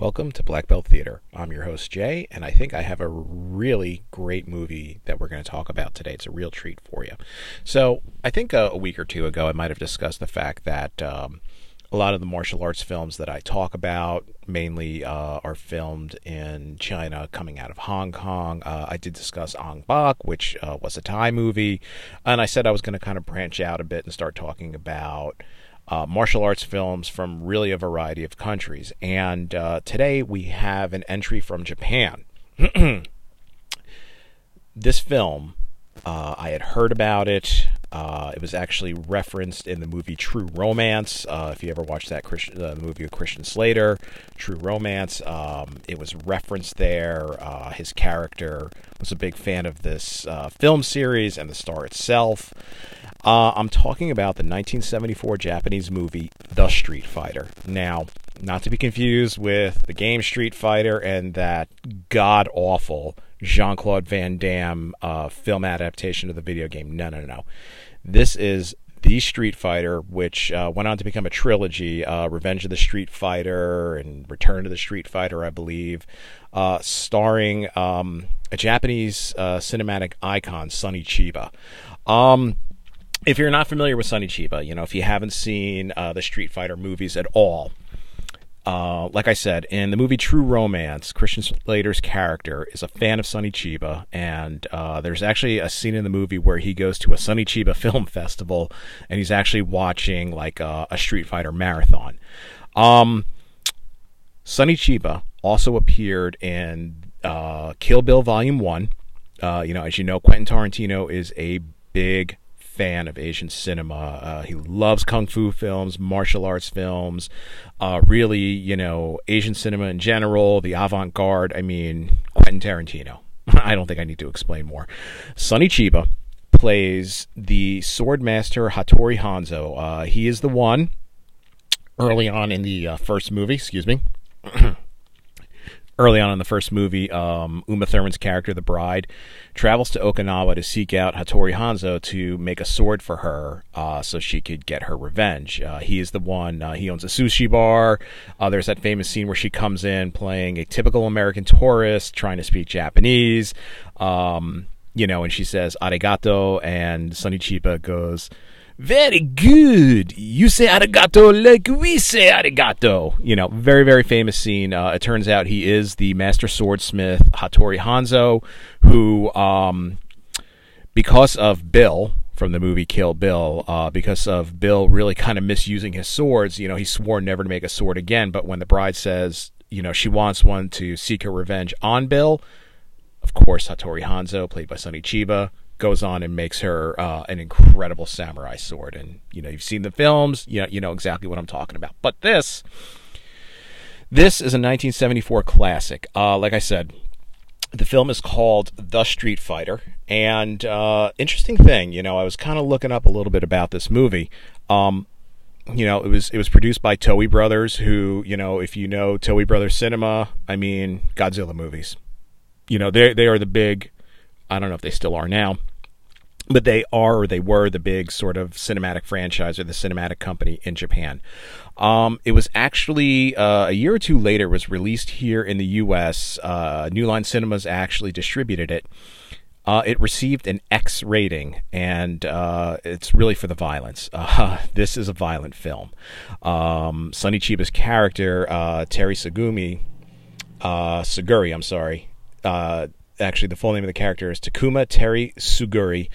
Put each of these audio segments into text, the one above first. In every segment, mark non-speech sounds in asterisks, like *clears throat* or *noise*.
Welcome to Black Belt Theater. I'm your host, Jay, and I think I have a really great movie that we're going to talk about today. It's a real treat for you. So, I think a, a week or two ago, I might have discussed the fact that um, a lot of the martial arts films that I talk about mainly uh, are filmed in China, coming out of Hong Kong. Uh, I did discuss Ong Bak, which uh, was a Thai movie, and I said I was going to kind of branch out a bit and start talking about uh, martial arts films from really a variety of countries. And uh, today we have an entry from Japan. *clears throat* this film, uh, I had heard about it. Uh, it was actually referenced in the movie True Romance. Uh, if you ever watched that the movie with Christian Slater, True Romance, um, it was referenced there. Uh, his character was a big fan of this film series and the star itself. Uh, I'm talking about the 1974 Japanese movie The Street Fighter. Now, not to be confused with the game Street Fighter and that god awful Jean Claude Van Damme uh, film adaptation of the video game. No, no, no. This is the Street Fighter, which uh, went on to become a trilogy uh, Revenge of the Street Fighter and Return to the Street Fighter, I believe, uh, starring um, a Japanese uh, cinematic icon, Sonny Chiba. Um, if you're not familiar with Sonny Chiba, you know, if you haven't seen uh, the Street Fighter movies at all, uh, like I said, in the movie True Romance, Christian Slater's character is a fan of Sonny Chiba, and uh, there's actually a scene in the movie where he goes to a Sonny Chiba *laughs* film festival, and he's actually watching like a, a Street Fighter marathon. Um, Sonny Chiba also appeared in uh, Kill Bill Volume One. Uh, you know, as you know, Quentin Tarantino is a big fan of Asian cinema. Uh, he loves kung fu films, martial arts films, uh, really, you know, Asian cinema in general, the avant garde. I mean, Quentin Tarantino. *laughs* I don't think I need to explain more. Sonny Chiba plays the sword master Hattori Hanzo. Uh, he is the one early on in the uh, first movie, excuse me. Early on in the first movie, um, Uma Thurman's character, the bride, travels to Okinawa to seek out Hattori Hanzo to make a sword for her uh, so she could get her revenge. Uh, he is the one, uh, he owns a sushi bar. Uh, there's that famous scene where she comes in playing a typical American tourist trying to speak Japanese. Um, you know, and she says arigato, and Sonny Chiba goes, very good. You say arigato like we say arigato. You know, very, very famous scene. Uh, it turns out he is the master swordsmith Hattori Hanzo, who, um, because of Bill from the movie Kill Bill, uh, because of Bill really kind of misusing his swords, you know, he swore never to make a sword again. But when the bride says, you know, she wants one to seek her revenge on Bill, of course, Hattori Hanzo, played by Sonny Chiba, goes on and makes her uh, an incredible samurai sword. And you know, you've seen the films, you know, you know exactly what I'm talking about. But this, this is a 1974 classic. Uh, like I said, the film is called The Street Fighter. And uh, interesting thing, you know, I was kind of looking up a little bit about this movie. Um, you know, it was it was produced by Toei Brothers, who you know, if you know Toei Brothers Cinema, I mean Godzilla movies. You know, they they are the big. I don't know if they still are now, but they are or they were the big sort of cinematic franchise or the cinematic company in Japan. Um, it was actually uh, a year or two later. Was released here in the U.S. Uh, New Line Cinemas actually distributed it. Uh, it received an X rating, and uh, it's really for the violence. *laughs* Uh, this is a violent film. Um, Sonny Chiba's character, uh, Terry Sagumi, uh, Suguri, I'm sorry. Actually, the full name of the character is Takuma Terry Suguri.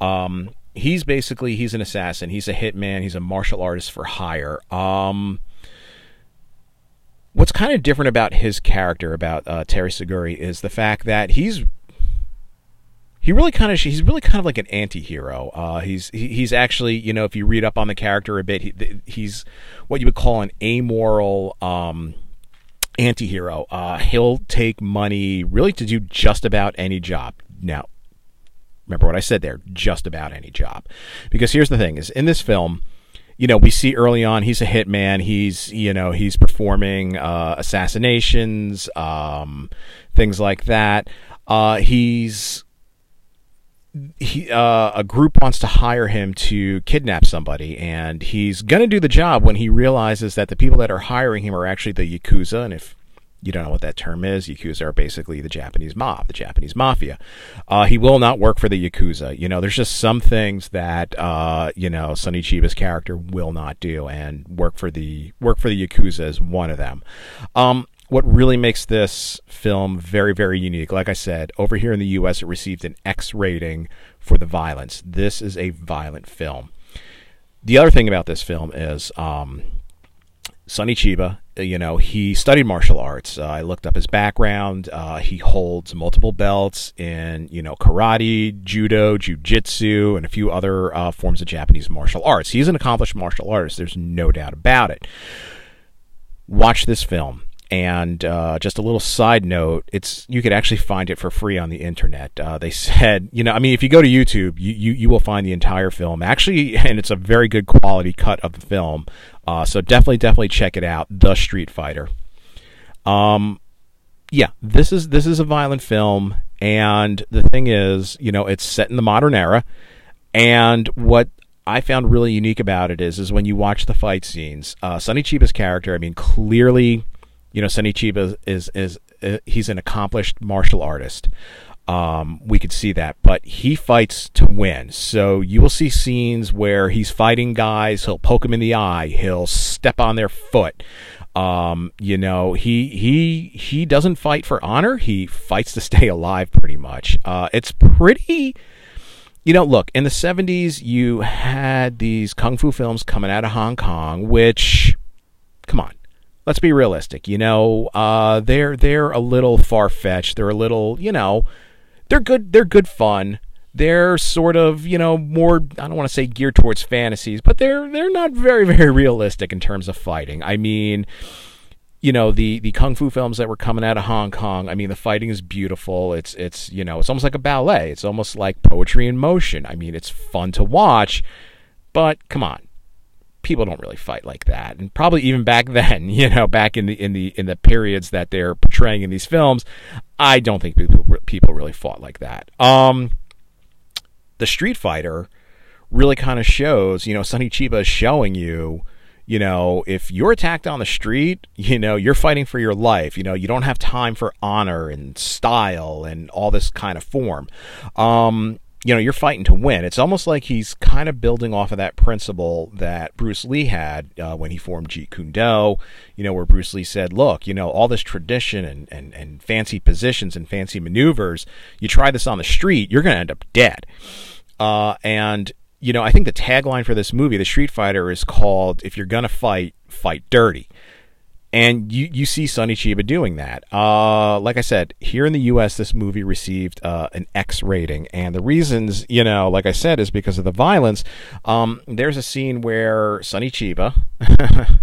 Um, he's basically he's an assassin. He's a hitman. He's a martial artist for hire. Um, what's kind of different about his character, about uh, Terry Suguri, is the fact that he's he really kind of he's really kind of like an anti-hero. Uh, he's he, he's actually you know if you read up on the character a bit, he, he's what you would call an amoral. Um, anti-hero uh, he'll take money really to do just about any job now Remember what I said there, just about any job. Because here's the thing is in this film, you know, we see early on he's a hitman. He's, you know, he's performing uh, assassinations, um, things like that. Uh, he's he uh, a group wants to hire him to kidnap somebody, and he's gonna do the job when he realizes that the people that are hiring him are actually the yakuza. And if you don't know what that term is. Yakuza are basically the Japanese mob, the Japanese mafia. Uh, he will not work for the Yakuza. You know, there's just some things that uh, you know Sonny Chiba's character will not do, and work for the work for the Yakuza is one of them. Um, what really makes this film very, very unique, like I said, over here in the U.S., it received an X rating for the violence. This is a violent film. The other thing about this film is um, Sonny Chiba, you know, he studied martial arts. Uh, I looked up his background. Uh, he holds multiple belts in, you know, karate, judo, jujitsu, and a few other uh, forms of Japanese martial arts. He's an accomplished martial artist. There's no doubt about it. Watch this film and uh, just a little side note, it's you could actually find it for free on the internet. Uh, they *laughs* said, you know, I mean, if you go to YouTube, you, you, you will find the entire film actually, *laughs* and it's a very good quality cut of the film. Uh, so definitely, definitely check it out. The Street Fighter. Um, yeah, this is this is a violent film, and the thing is, you know, it's set in the modern era, and what I found really unique about it is, is when you watch the fight scenes, uh, Sonny Chiba's character, I mean, clearly you know, Sonny Chiba is, is, is he's an accomplished martial artist. Um, we could see that, but he fights to win. So you will see scenes where he's fighting guys. He'll poke them in the eye. He'll step on their foot. Um, you know, he he he doesn't fight for honor. He fights to stay alive, pretty much. Uh, it's pretty. You know, look in the '70s, you had these kung fu films coming out of Hong Kong, which, let's be realistic. You know, uh, they're they're a little far fetched. They're a little, you know, they're good. They're good fun. They're sort of, you know, more. I don't want to say geared towards fantasies, but they're they're not very very realistic in terms of fighting. I mean. You know the, the kung fu films that were coming out of Hong Kong. I mean, the fighting is beautiful. It's it's you know it's almost like a ballet. It's almost like poetry in motion. I mean, it's fun to watch, but come on, people don't really fight like that. And probably even back *laughs* then you know back in the in the in the periods that they're portraying in these films i don't think people people really fought like that. Um the street fighter really kind of shows you know sonny chiba is showing you you know if you're attacked on the street you know you're fighting for your life. You know you don't have time for honor and style and all this kind of form. Um you know, you're fighting to win. It's almost like he's kind of building off of that principle that Bruce Lee had uh, when he formed Jeet Kune Do, you know, where Bruce Lee said, look, you know, all this tradition and, and, and fancy positions and fancy maneuvers, you try this on the street, you're going to end up dead. Uh, and, you know, I think the tagline for this movie, The Street Fighter, is called, if you're going to fight, fight dirty and you you see Sonny Chiba doing that. Uh, like I said, here in the U.S., this movie received uh, an X rating, and the reasons, you know, like I said, is because of the violence. Um, there's a scene where Sonny Chiba. *laughs*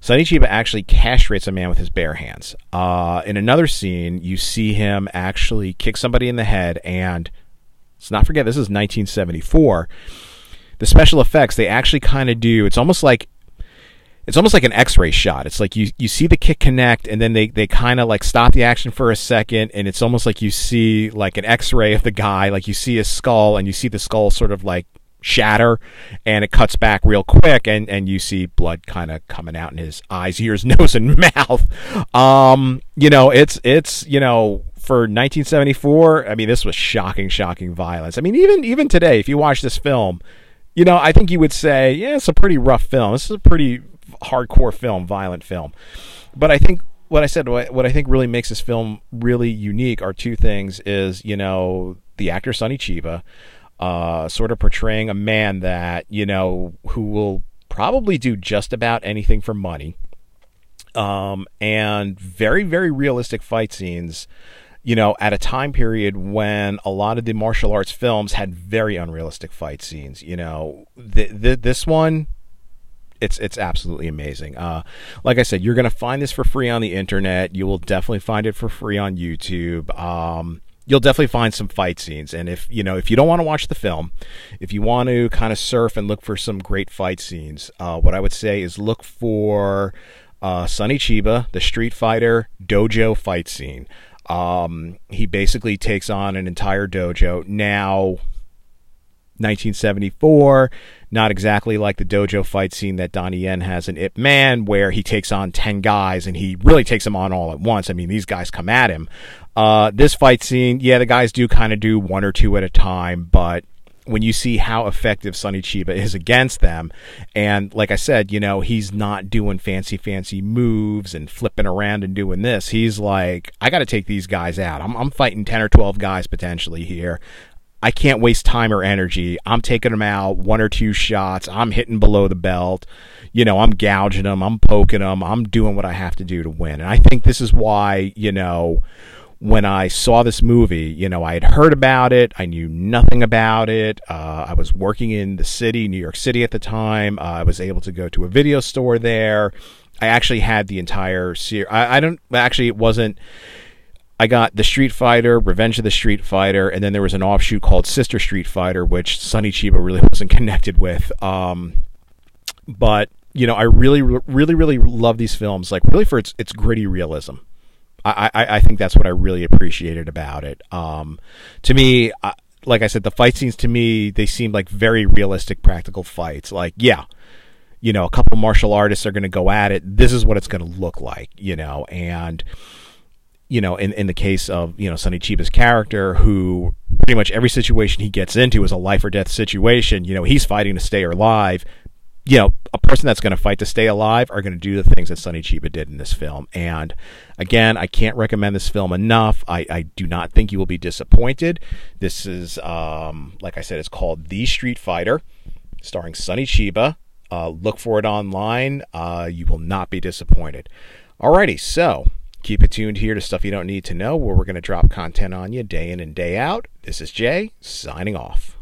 Sonny Chiba actually castrates a man with his bare hands. Uh, in another scene, you see him actually kick somebody in the head, and let's not forget this is 1974. The special effects they actually kind of do. It's almost like it's almost like an x-ray shot. It's like you you see the kick connect and then they they kind of like stop the action for a second and it's almost like you see like an x-ray of the guy. Like you see his skull and you see the skull sort of like shatter and it cuts back real quick and and you see blood kind of coming out in his eyes ears *laughs* nose and mouth. Um you know it's it's you know for 1974 i mean this was shocking shocking violence. I mean even even today if you watch this film you know i think you would say yeah it's a pretty rough film. This is a pretty hardcore film, violent film. But I think what I said, what I think really makes this film really unique are two things: is you know the actor Sonny Chiba, uh, sort of portraying a man that you know who will probably do just about anything for money, um, and very very realistic fight scenes. You know, at a time period when a lot of the martial arts films had very unrealistic fight scenes. You know, th- th- this one it's it's absolutely amazing. Uh, like I said, you're going to find this for free on the internet. You will definitely find it for free on YouTube. Um, you'll definitely find some fight scenes. And if you know if you don't want to watch the film, if you want to kind of surf and look for some great fight scenes, uh, what I would say is look for uh, Sonny Chiba, the Street Fighter dojo fight scene. Um, he basically takes on an entire dojo. Now, 1974. Not exactly like the dojo fight scene that Donnie Yen has in Ip Man, where he takes on 10 guys and he really takes them on all at once. I mean, these guys come at him. Uh, this fight scene, yeah, the guys do kind of do one or two at a time, but when you see how effective Sonny Chiba is against them, and like I said, you know, he's not doing fancy, fancy moves and flipping around and doing this. He's like, I got to take these guys out. I'm, I'm fighting 10 or 12 guys potentially here. I can't waste time or energy. I'm taking them out one or two shots. I'm hitting below the belt. You know, I'm gouging them. I'm poking them. I'm doing what I have to do to win. And I think this is why, you know, when I saw this movie, you know, I had heard about it. I knew nothing about it. Uh, I was working in the city, New York City at the time. Uh, I was able to go to a video store there. I actually had the entire series. I, I don't, actually, it wasn't I got the Street Fighter, Revenge of the Street Fighter, and then there was an offshoot called Sister Street Fighter, which Sonny Chiba really *laughs* wasn't connected with. Um, but you know, I really, really, really love these films, like really for its its gritty realism. I, I, I think that's what I really appreciated about it. Um, to me, I, like I said, the fight scenes to me they seemed like very realistic, practical fights. Like, yeah, you know, a couple martial artists are going to go at it. This is what it's going to look like, you know, and you know, in, in the case of, you know, Sonny Chiba's character, who pretty much every situation he gets into is a life or death situation, you know, he's fighting to stay alive. You know, a person that's going to fight to stay alive are going to do the things that Sonny Chiba did in this film. And again, I can't recommend this film enough. I, I do not think you will be disappointed. This is, um, like I said, it's called The Street Fighter, starring Sonny Chiba. Uh, look for it online. Uh, you will not be disappointed. Alrighty, so Keep it tuned here to Stuff You Don't Need to Know, where we're going to drop content on you day in and day out. This is Jay, signing off.